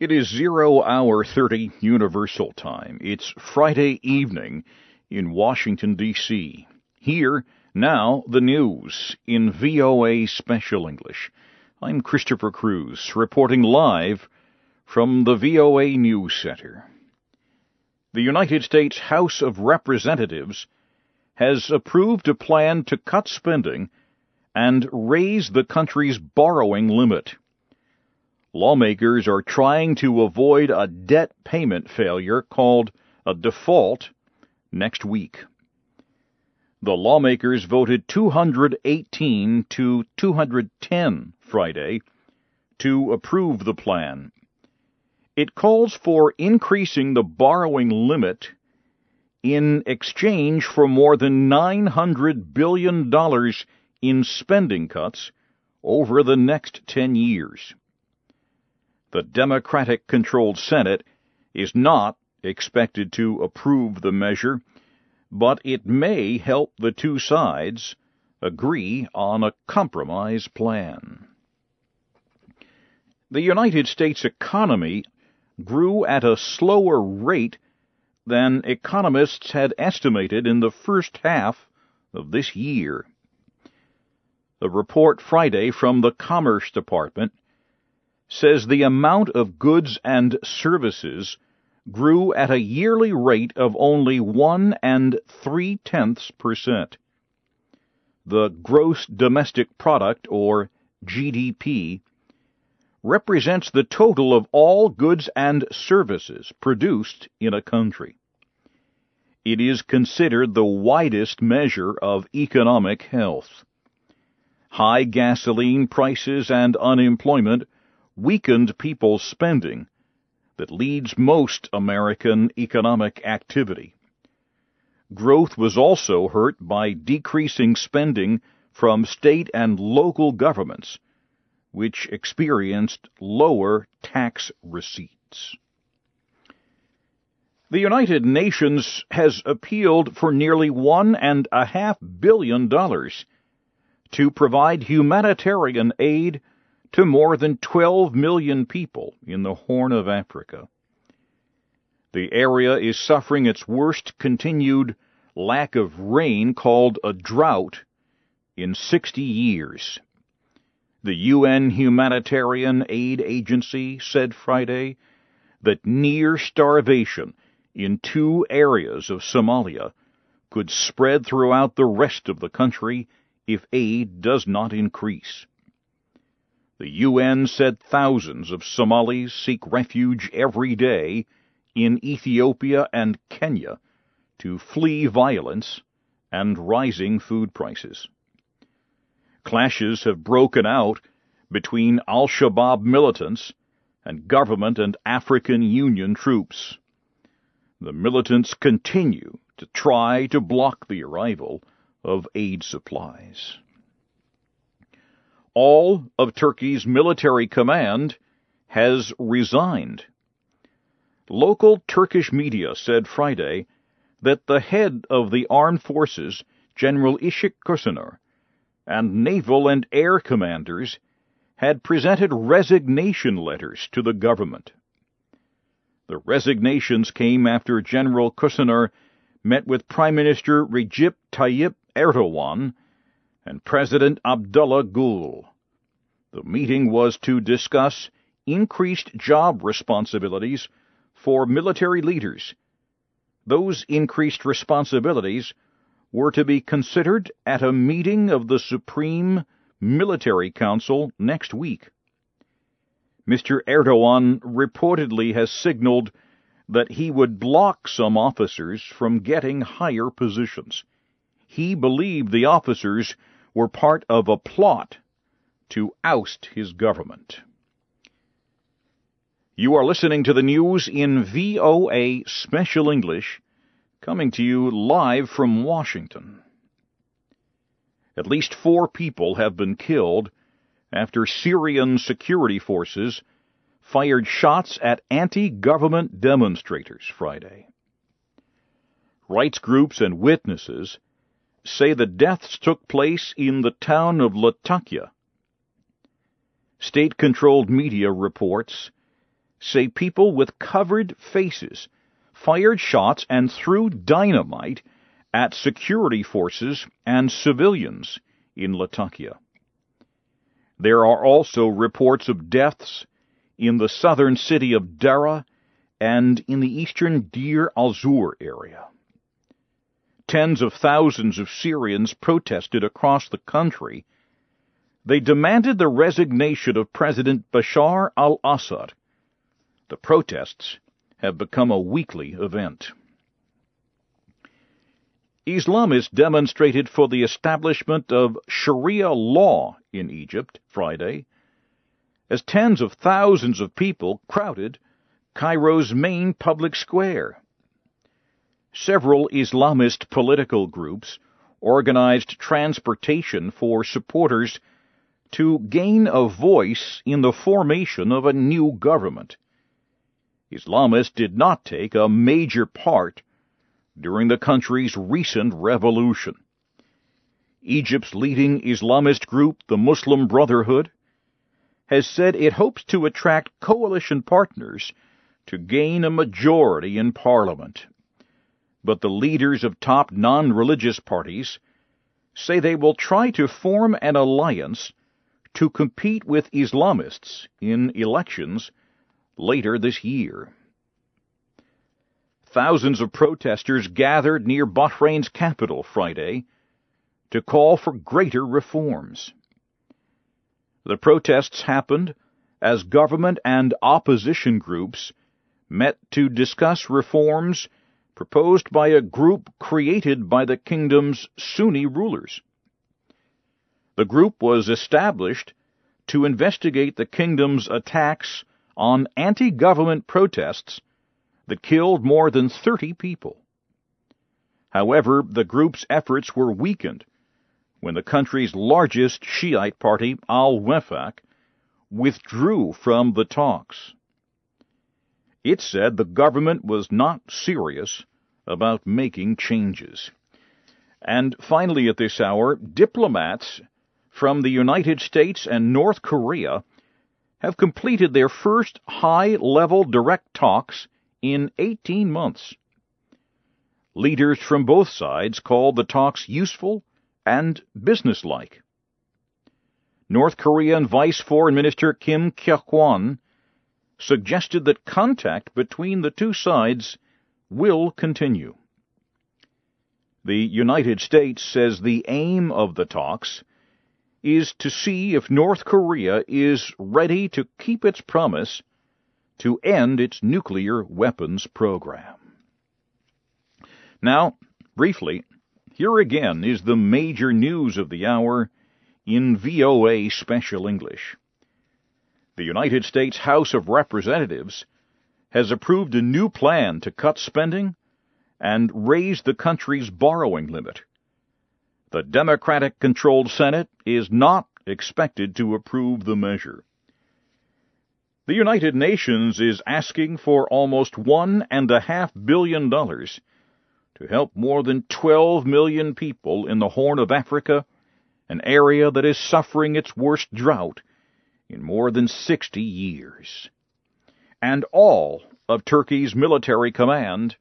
It is 0 hour 30 Universal Time. It's Friday evening in Washington, D.C. Here, now, the news in VOA Special English. I'm Christopher Cruise, reporting live from the VOA News Center. The United States House of Representatives has approved a plan to cut spending and raise the country's borrowing limit. Lawmakers are trying to avoid a debt payment failure called a default next week. The lawmakers voted 218 to 210 Friday to approve the plan. It calls for increasing the borrowing limit in exchange for more than $900 billion in spending cuts over the next 10 years the Democratic controlled Senate is not expected to approve the measure, but it may help the two sides agree on a compromise plan. The United States economy grew at a slower rate than economists had estimated in the first half of this year. A report Friday from the Commerce Department says the amount of goods and services grew at a yearly rate of only one and three tenths percent. The gross domestic product, or GDP, represents the total of all goods and services produced in a country. It is considered the widest measure of economic health. High gasoline prices and unemployment weakened people's spending that leads most American economic activity. Growth was also hurt by decreasing spending from state and local governments, which experienced lower tax receipts. The United Nations has appealed for nearly one and a half billion dollars to provide humanitarian aid to more than 12 million people in the Horn of Africa. The area is suffering its worst continued lack of rain called a drought in 60 years. The UN Humanitarian Aid Agency said Friday that near starvation in two areas of Somalia could spread throughout the rest of the country if aid does not increase. The UN said thousands of Somalis seek refuge every day in Ethiopia and Kenya to flee violence and rising food prices. Clashes have broken out between Al Shabaab militants and government and African Union troops. The militants continue to try to block the arrival of aid supplies all of Turkey's military command has resigned. Local Turkish media said Friday that the head of the armed forces, General Işık Koşaner, and naval and air commanders had presented resignation letters to the government. The resignations came after General Koşaner met with Prime Minister Recep Tayyip Erdogan and President Abdullah Gül. The meeting was to discuss increased job responsibilities for military leaders. Those increased responsibilities were to be considered at a meeting of the Supreme Military Council next week. Mr. Erdogan reportedly has signaled that he would block some officers from getting higher positions. He believed the officers were part of a plot to oust his government. You are listening to the news in VOA Special English, coming to you live from Washington. At least four people have been killed after Syrian security forces fired shots at anti-government demonstrators Friday. Rights groups and witnesses say the deaths took place in the town of Latakia, State controlled media reports say people with covered faces fired shots and threw dynamite at security forces and civilians in Latakia. There are also reports of deaths in the southern city of Daraa and in the eastern Deir al-Zur area. Tens of thousands of Syrians protested across the country. They demanded the resignation of President Bashar al-Assad. The protests have become a weekly event. Islamists demonstrated for the establishment of Sharia law in Egypt Friday, as tens of thousands of people crowded Cairo's main public square. Several Islamist political groups organized transportation for supporters to gain a voice in the formation of a new government. Islamists did not take a major part during the country's recent revolution. Egypt's leading Islamist group, the Muslim Brotherhood, has said it hopes to attract coalition partners to gain a majority in parliament. But the leaders of top non-religious parties say they will try to form an alliance to compete with Islamists in elections later this year. Thousands of protesters gathered near Bahrain's capital Friday to call for greater reforms. The protests happened as government and opposition groups met to discuss reforms proposed by a group created by the kingdom's Sunni rulers. The group was established to investigate the kingdom's attacks on anti-government protests that killed more than 30 people. However, the group's efforts were weakened when the country's largest Shiite party, al-Wefaq, withdrew from the talks. It said the government was not serious about making changes. And finally, at this hour, diplomats from the United States and North Korea have completed their first high level direct talks in 18 months. Leaders from both sides called the talks useful and businesslike. North Korean Vice Foreign Minister Kim Kye-gwan suggested that contact between the two sides will continue. The United States says the aim of the talks is to see if North Korea is ready to keep its promise to end its nuclear weapons program. Now, briefly, here again is the major news of the hour in VOA Special English. The United States House of Representatives has approved a new plan to cut spending and raise the country's borrowing limit. The Democratic controlled Senate is not expected to approve the measure. The United Nations is asking for almost one and a half billion dollars to help more than 12 million people in the Horn of Africa, an area that is suffering its worst drought in more than 60 years. And all of Turkey's military command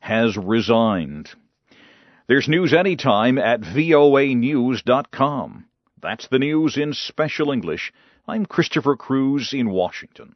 has resigned. There's news anytime at voanews.com. That's the news in special English I'm Christopher Cruise in Washington.